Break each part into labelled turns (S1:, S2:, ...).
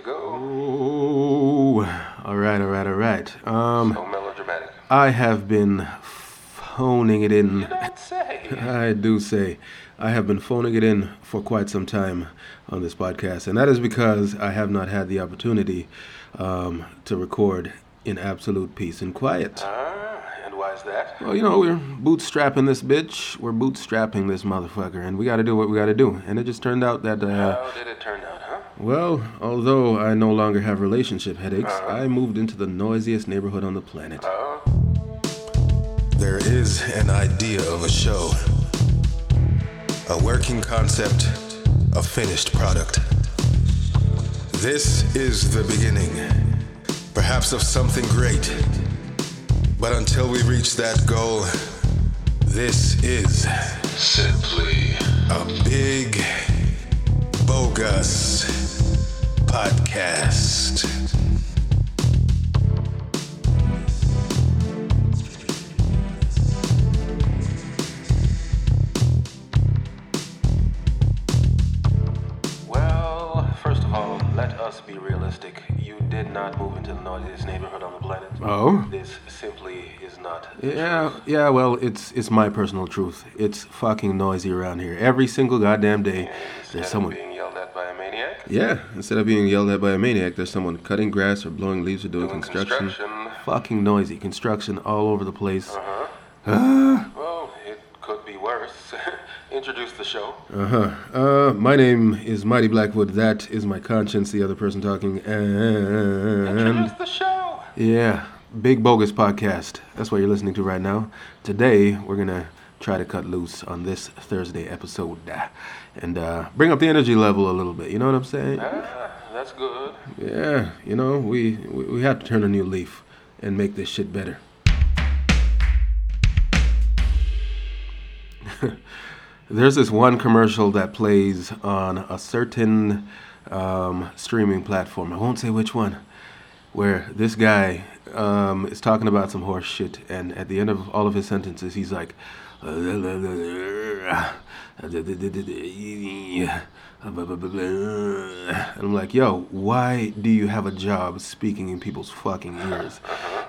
S1: to go.
S2: Oh, all right, all right, all right. Um,
S1: So melodramatic.
S2: I have been phoning it in.
S1: You don't say.
S2: I do say I have been phoning it in for quite some time on this podcast, and that is because I have not had the opportunity um, to record in absolute peace and quiet.
S1: Ah, and why is that?
S2: Well, you know, we're bootstrapping this bitch. We're bootstrapping this motherfucker, and we got to do what we got to do. And it just turned out that, uh,
S1: How did it turn out?
S2: Well, although I no longer have relationship headaches, uh-huh. I moved into the noisiest neighborhood on the planet.
S1: Oh,
S3: There is an idea of a show, a working concept, a finished product. This is the beginning, perhaps of something great. But until we reach that goal, this is simply a podcast.
S1: well, first of all, let us be realistic. You did not move into the noisiest neighborhood on the planet.
S2: Oh?
S1: This simply is not.
S2: Yeah, yeah. Well, it's it's my personal truth. It's fucking noisy around here. Every single goddamn day,
S1: Instead
S2: there's someone.
S1: At by a maniac.
S2: Yeah, instead of being yelled at by a maniac, there's someone cutting grass or blowing leaves or doing,
S1: Doing
S2: construction.
S1: construction.
S2: Fucking noisy. Construction all over the place.
S1: Uh-huh.
S2: Ah.
S1: Well, it could be worse. Introduce the show.
S2: Uh-huh. Uh, my name is Mighty Blackwood. That is my conscience, the other person talking. And
S1: Introduce the show.
S2: yeah, Big Bogus Podcast. That's what you're listening to right now. Today, we're gonna try to cut loose on this Thursday episode and uh, bring up the energy level a little bit. You know what I'm saying?
S1: Ah, that's good.
S2: Yeah, you know, we, we, we have to turn a new leaf and make this shit better. There's this one commercial that plays on a certain um, streaming platform. I won't say which one. Where this guy um, is talking about some horse shit, and at the end of all of his sentences, he's like, and I'm like, yo, why do you have a job speaking in people's fucking ears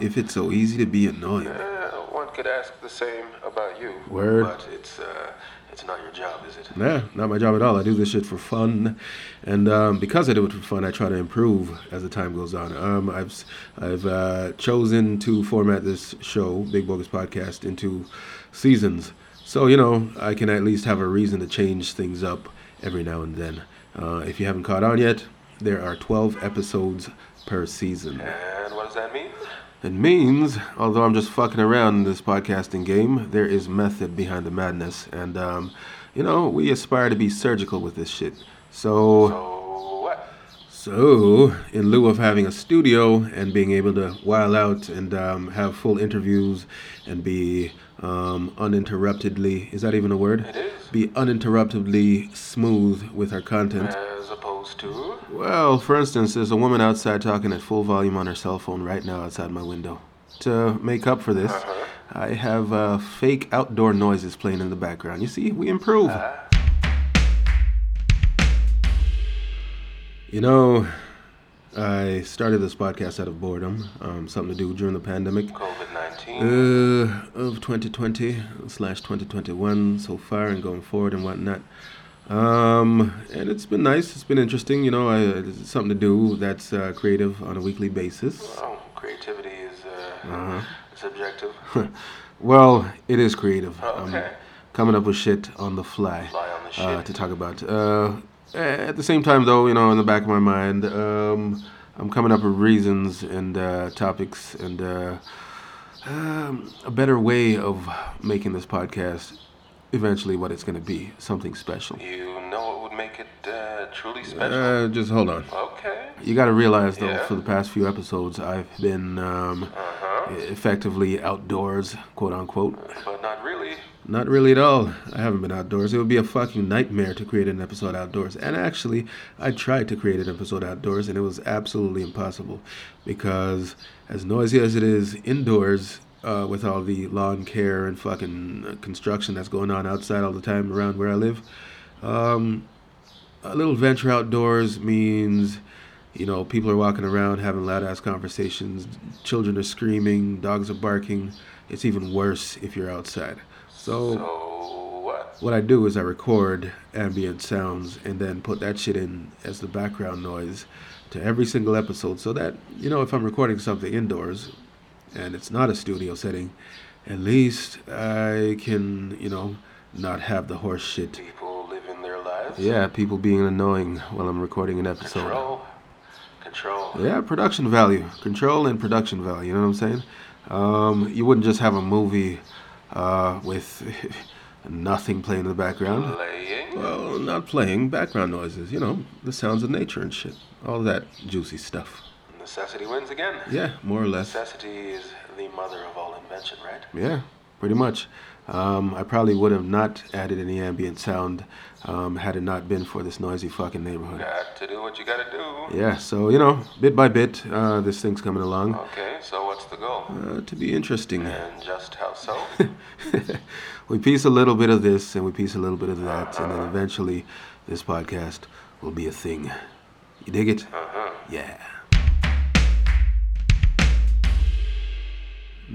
S2: if it's so easy to be annoying?
S1: Uh, one could ask the same about you.
S2: Word.
S1: But it's uh, it's not your job, is it?
S2: Nah, not my job at all. I do this shit for fun, and um, because I do it for fun, I try to improve as the time goes on. Um, I've I've uh, chosen to format this show, Big Bogus Podcast, into seasons, so you know I can at least have a reason to change things up every now and then. Uh, if you haven't caught on yet, there are 12 episodes per season.
S1: And what does that mean?
S2: It means, although I'm just fucking around in this podcasting game, there is method behind the madness. And, um, you know, we aspire to be surgical with this shit. So,
S1: So what?
S2: so in lieu of having a studio and being able to while out and um, have full interviews and be um, uninterruptedly, is that even a word?
S1: It is.
S2: Be uninterruptedly smooth with our content.
S1: As opposed to.
S2: Well, for instance, there's a woman outside talking at full volume on her cell phone right now outside my window. To make up for this,
S1: Uh-huh.
S2: I have uh, fake outdoor noises playing in the background. You see, we improve.
S1: Ah,
S2: You know, I started this podcast out of boredom, um, something to do during the pandemic
S1: COVID 19.
S2: uh, of 2020 slash 2021 so far and going forward and whatnot. Um, and it's been nice. It's been interesting. You know, I, it's something to do that's uh, creative on a weekly basis.
S1: oh, creativity is uh,
S2: Uh-huh.
S1: subjective.
S2: Well, it is creative. Um,
S1: Okay.
S2: coming up with shit on the fly,
S1: Fly on the shit.
S2: uh, to talk about. Uh, at the same time, though, you know, in the back of my mind, um, I'm coming up with reasons and uh, topics and uh, um, a better way of making this podcast eventually what it's going to be something special.
S1: You know what would make it uh, truly special?
S2: Uh, just hold on.
S1: okay.
S2: You got to realize, though,
S1: Yeah.
S2: for the past few episodes, I've been um,
S1: Uh-huh.
S2: effectively outdoors, quote unquote.
S1: But not really.
S2: Not really at all. I haven't been outdoors. It would be a fucking nightmare to create an episode outdoors. And actually, I tried to create an episode outdoors, and it was absolutely impossible because, as noisy as it is indoors, uh, with all the lawn care and fucking construction that's going on outside all the time around where I live, um, a little venture outdoors means you know, people are walking around having loud ass conversations, children are screaming, dogs are barking. It's even worse if you're outside. So,
S1: So what
S2: I do is I record ambient sounds and then put that shit in as the background noise to every single episode so that, you know, if I'm recording something indoors and it's not a studio setting, at least I can, you know, not have the horse shit.
S1: People living their lives.
S2: Yeah, people being annoying while I'm recording an episode.
S1: Control. Control.
S2: Yeah, production value, control and production value. You know what I'm saying? Um, you wouldn't just have a movie uh, with nothing playing in the background.
S1: Playing.
S2: Well, not playing, background noises. You know, the sounds of nature and shit. All that juicy stuff.
S1: Necessity wins again.
S2: Yeah, more or less.
S1: Necessity is the mother of all invention, right?
S2: Yeah, pretty much. Um, I probably would have not added any ambient sound um, had it not been for this noisy fucking neighborhood.
S1: Got to do what you gotta do.
S2: Yeah, so you know, bit by bit, uh, this thing's coming along.
S1: Okay, so what's the goal?
S2: Uh, to be interesting.
S1: And just how so?
S2: we piece a little bit of this and we piece a little bit of that, and then eventually this podcast will be a thing. You dig it?
S1: Uh-huh.
S2: Yeah.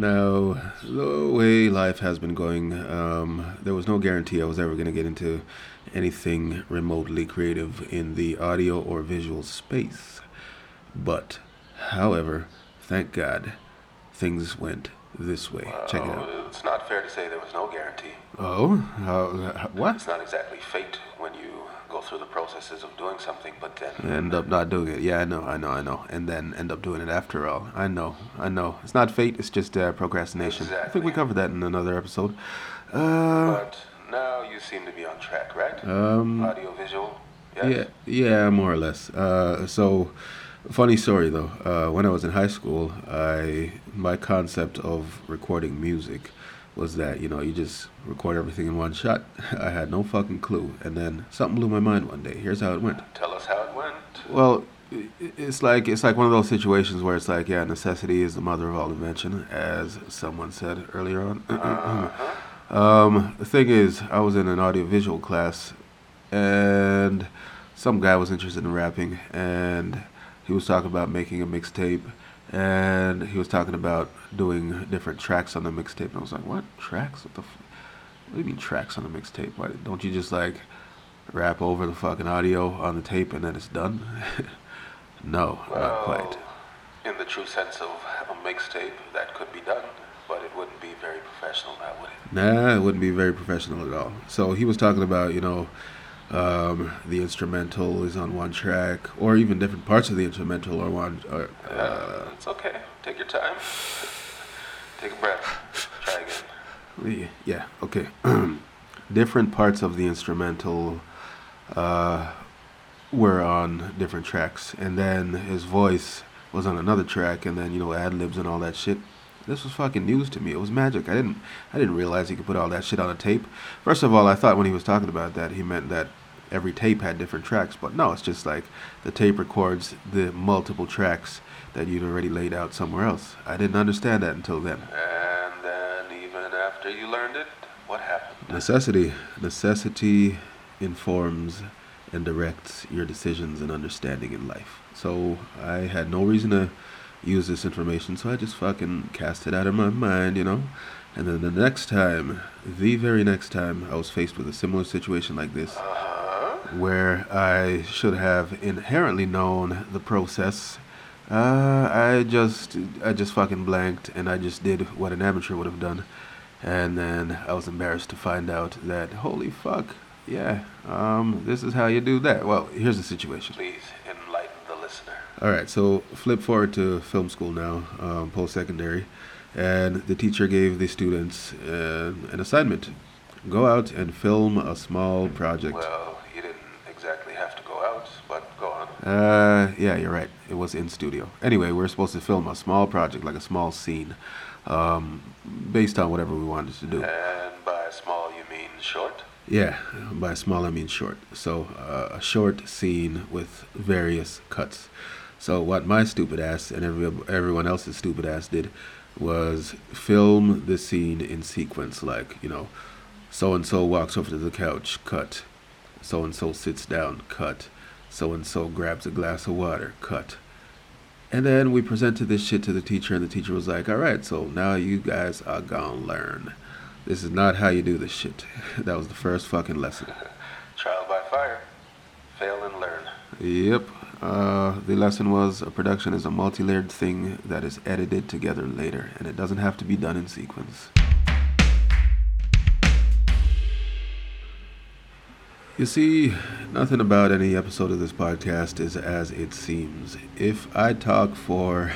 S2: Now, the way life has been going, um, there was no guarantee I was ever going to get into anything remotely creative in the audio or visual space. But, however, thank God, things went this way. Check it out.
S1: It's not fair to say there was no guarantee.
S2: Oh, how, what?
S1: It's not exactly fate when you go through the processes of doing something, but then
S2: End up not doing it. Yeah, I know, I know, I know. And then end up doing it after all. I know, I know. It's not fate, it's just uh, procrastination. I think we
S1: Exactly.
S2: covered that in another episode. Uh,
S1: But now you seem to be on track, right?
S2: um,
S1: Audio visual?
S2: yeah,
S1: Yes?
S2: yeah, more or less. Uh, so, funny story though. Uh, when I was in high school, I my concept of recording music was that you know you just record everything in one shot. I had no fucking clue, and then something blew my mind one day. Here's how it went.
S1: Tell us how it went.
S2: Well, it's like it's like one of those situations where it's like, yeah, necessity is the mother of all invention, as someone said earlier on. um, the thing is, I was in an audiovisual class, and some guy was interested in rapping, and he was talking about making a mixtape, and he was talking about doing different tracks on the mixtape, and I was like, what tracks? What the? F- what do you mean tracks on a mixtape? Why don't you just like rap over the fucking audio on the tape and then it's done? no, not quite.
S1: In the true sense of a mixtape, that could be done, but it wouldn't be very professional now, would it?
S2: Nah, it wouldn't be very professional at all. So he was talking about, you know, um, the instrumental is on one track, or even different parts of the instrumental are one. Or, uh,
S1: Uh, it's okay. Take your time. Take a breath. Try again.
S2: Yeah, yeah, okay. different parts of the instrumental uh, were on different tracks, and then his voice was on another track, and then you know ad libs and all that shit. This was fucking news to me. It was magic. I didn't, I didn't realize he could put all that shit on a tape. First of all, I thought when he was talking about that, he meant that every tape had different tracks, but no, it's just like the tape records the multiple tracks that you'd already laid out somewhere else. I didn't understand that until then.
S1: And then, even after you learned it, what happened?
S2: Necessity. Necessity informs and directs your decisions and understanding in life. So I had no reason to use this information, so I just fucking cast it out of my mind, you know? And then the next time, the very next time, I was faced with a similar situation like this,
S1: Uh-huh.
S2: Where I should have inherently known the process. Uh, I just, I just fucking blanked, and I just did what an amateur would have done. And then I was embarrassed to find out that, holy fuck, yeah, um, this is how you do that. Well, here's the situation.
S1: Please enlighten the listener.
S2: All right, so flip forward to film school now, um, post secondary, and the teacher gave the students uh, an assignment go out and film a small project.
S1: Well, you didn't exactly have to go out, but go on.
S2: Uh, yeah, you're right. It was in studio. Anyway, we were supposed to film a small project, like a small scene, um, based on whatever we wanted to do.
S1: And by small, you mean short?
S2: Yeah, by small I mean short. So uh, a short scene with various cuts. So what my stupid ass and every, everyone else's stupid ass did was film the scene in sequence, like you know, so and so walks over to the couch, cut. So and so sits down, cut. So and so grabs a glass of water. Cut. And then we presented this shit to the teacher, and the teacher was like, all right, so now you guys are gonna learn. This is not how you do this shit. that was the first fucking lesson.
S1: Trial by fire. Fail and learn.
S2: Yep. Uh, the lesson was a production is a multi layered thing that is edited together later, and it doesn't have to be done in sequence. You see, nothing about any episode of this podcast is as it seems. If I talk for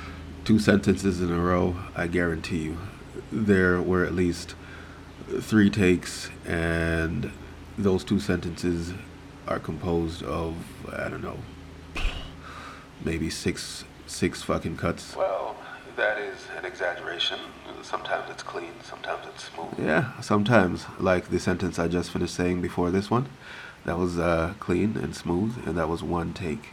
S2: two sentences in a row, I guarantee you there were at least three takes, and those two sentences are composed of, I don't know, maybe six six fucking cuts.
S1: Well, that is an exaggeration. Sometimes it's clean, sometimes it's smooth.
S2: Yeah, sometimes. Like the sentence I just finished saying before this one. That was uh, clean and smooth, and that was one take.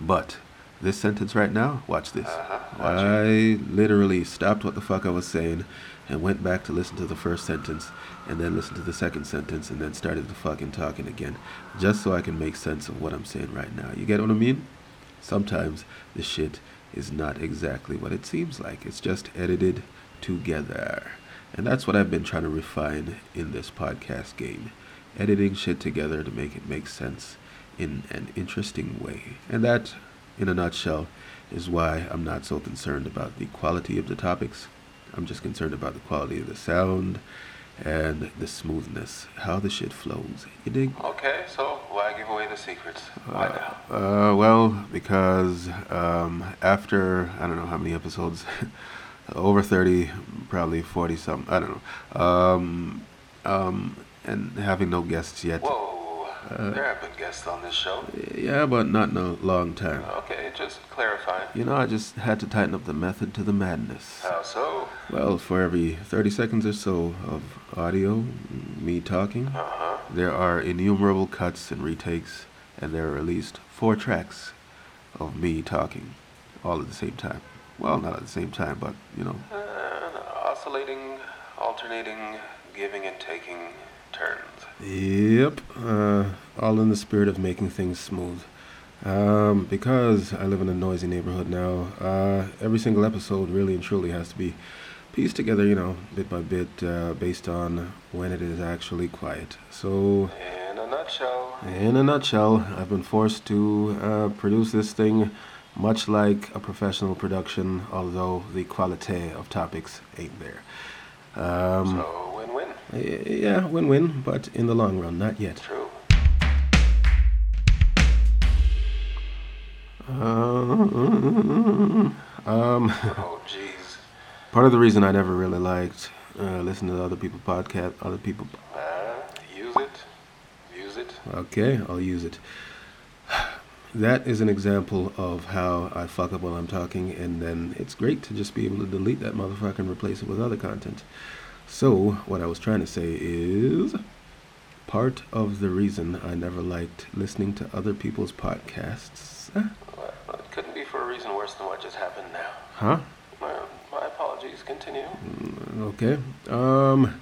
S2: But this sentence right now, watch this.
S1: Uh-huh,
S2: I literally stopped what the fuck I was saying and went back to listen to the first sentence and then listen to the second sentence and then started the fucking talking again just so I can make sense of what I'm saying right now. You get what I mean? Sometimes the shit is not exactly what it seems like. It's just edited together. And that's what I've been trying to refine in this podcast game. Editing shit together to make it make sense in an interesting way. And that, in a nutshell, is why I'm not so concerned about the quality of the topics. I'm just concerned about the quality of the sound and the smoothness, how the shit flows. You dig?
S1: Okay, so give away the secrets? Why now?
S2: Uh, well, because um, after I don't know how many episodes, over thirty, probably forty something. I don't know. Um, um, and having no guests yet.
S1: Whoa, there have been guests on this show.
S2: Yeah, but not in a long time.
S1: Okay, just clarifying.
S2: You know, I just had to tighten up the method to the madness.
S1: How so?
S2: Well, for every 30 seconds or so of audio, me talking,
S1: Uh-huh.
S2: there are innumerable cuts and retakes, and there are at least four tracks of me talking all at the same time. Well, not at the same time, but, you know,
S1: Uh, oscillating, alternating, giving and taking turns.
S2: Yep, uh, all in the spirit of making things smooth. Um, because I live in a noisy neighborhood now, uh, every single episode really and truly has to be pieced together, you know, bit by bit, uh, based on when it is actually quiet. So,
S1: In a nutshell,
S2: in a nutshell, I've been forced to uh, produce this thing much like a professional production, although the quality of topics ain't there. Um,
S1: so
S2: yeah, win win, but in the long run, not yet.
S1: True.
S2: Um,
S1: Oh, jeez.
S2: part of the reason I never really liked uh, listening to other people podcast, other people.
S1: Uh, use it. Use it.
S2: Okay, I'll use it. That is an example of how I fuck up while I'm talking, and then it's great to just be able to delete that motherfucker and replace it with other content. So, what I was trying to say is part of the reason I never liked listening to other people's podcasts. uh,
S1: Well, it couldn't be for a reason worse than what just happened now.
S2: Huh?
S1: Well, my apologies. Continue.
S2: Okay. Um,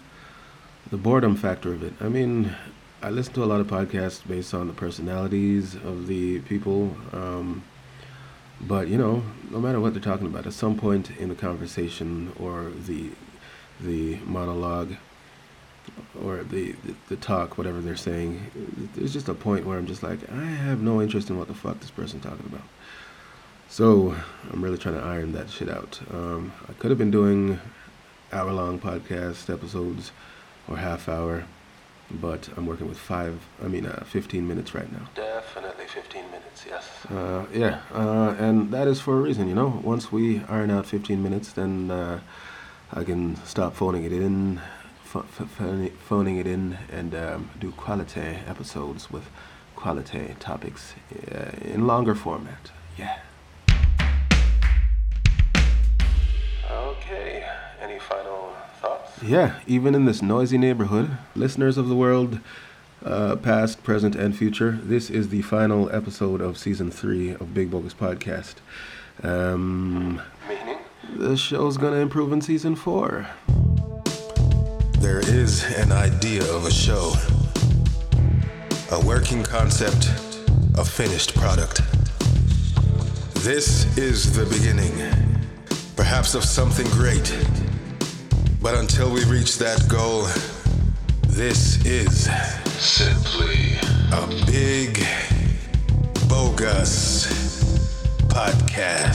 S2: the boredom factor of it. I mean, I listen to a lot of podcasts based on the personalities of the people. Um, but you know, no matter what they're talking about, at some point in the conversation or the the monologue or the, the the talk, whatever they're saying, there's just a point where I'm just like, I have no interest in what the fuck this person's talking about. So I'm really trying to iron that shit out. Um, I could have been doing hour long podcast episodes or half hour, but I'm working with five, I mean, uh, 15 minutes right now.
S1: Definitely 15 minutes, yes.
S2: Uh, yeah, uh, and that is for a reason, you know. Once we iron out 15 minutes, then uh, I can start phoning it in, ph- ph- phone- phoning it in, and um, do quality episodes with quality topics uh, in longer format. Yeah.
S1: Okay. Any final thoughts?
S2: Yeah, even in this noisy neighborhood, listeners of the world, uh, past, present, and future, this is the final episode of season three of Big Bogus Podcast. Um? The show's gonna improve in season four.
S3: There is an idea of a show, a working concept,
S2: a finished product. This is the beginning, perhaps of something great. But until we reach that goal, this is
S1: Simply
S2: a big, bogus podcast.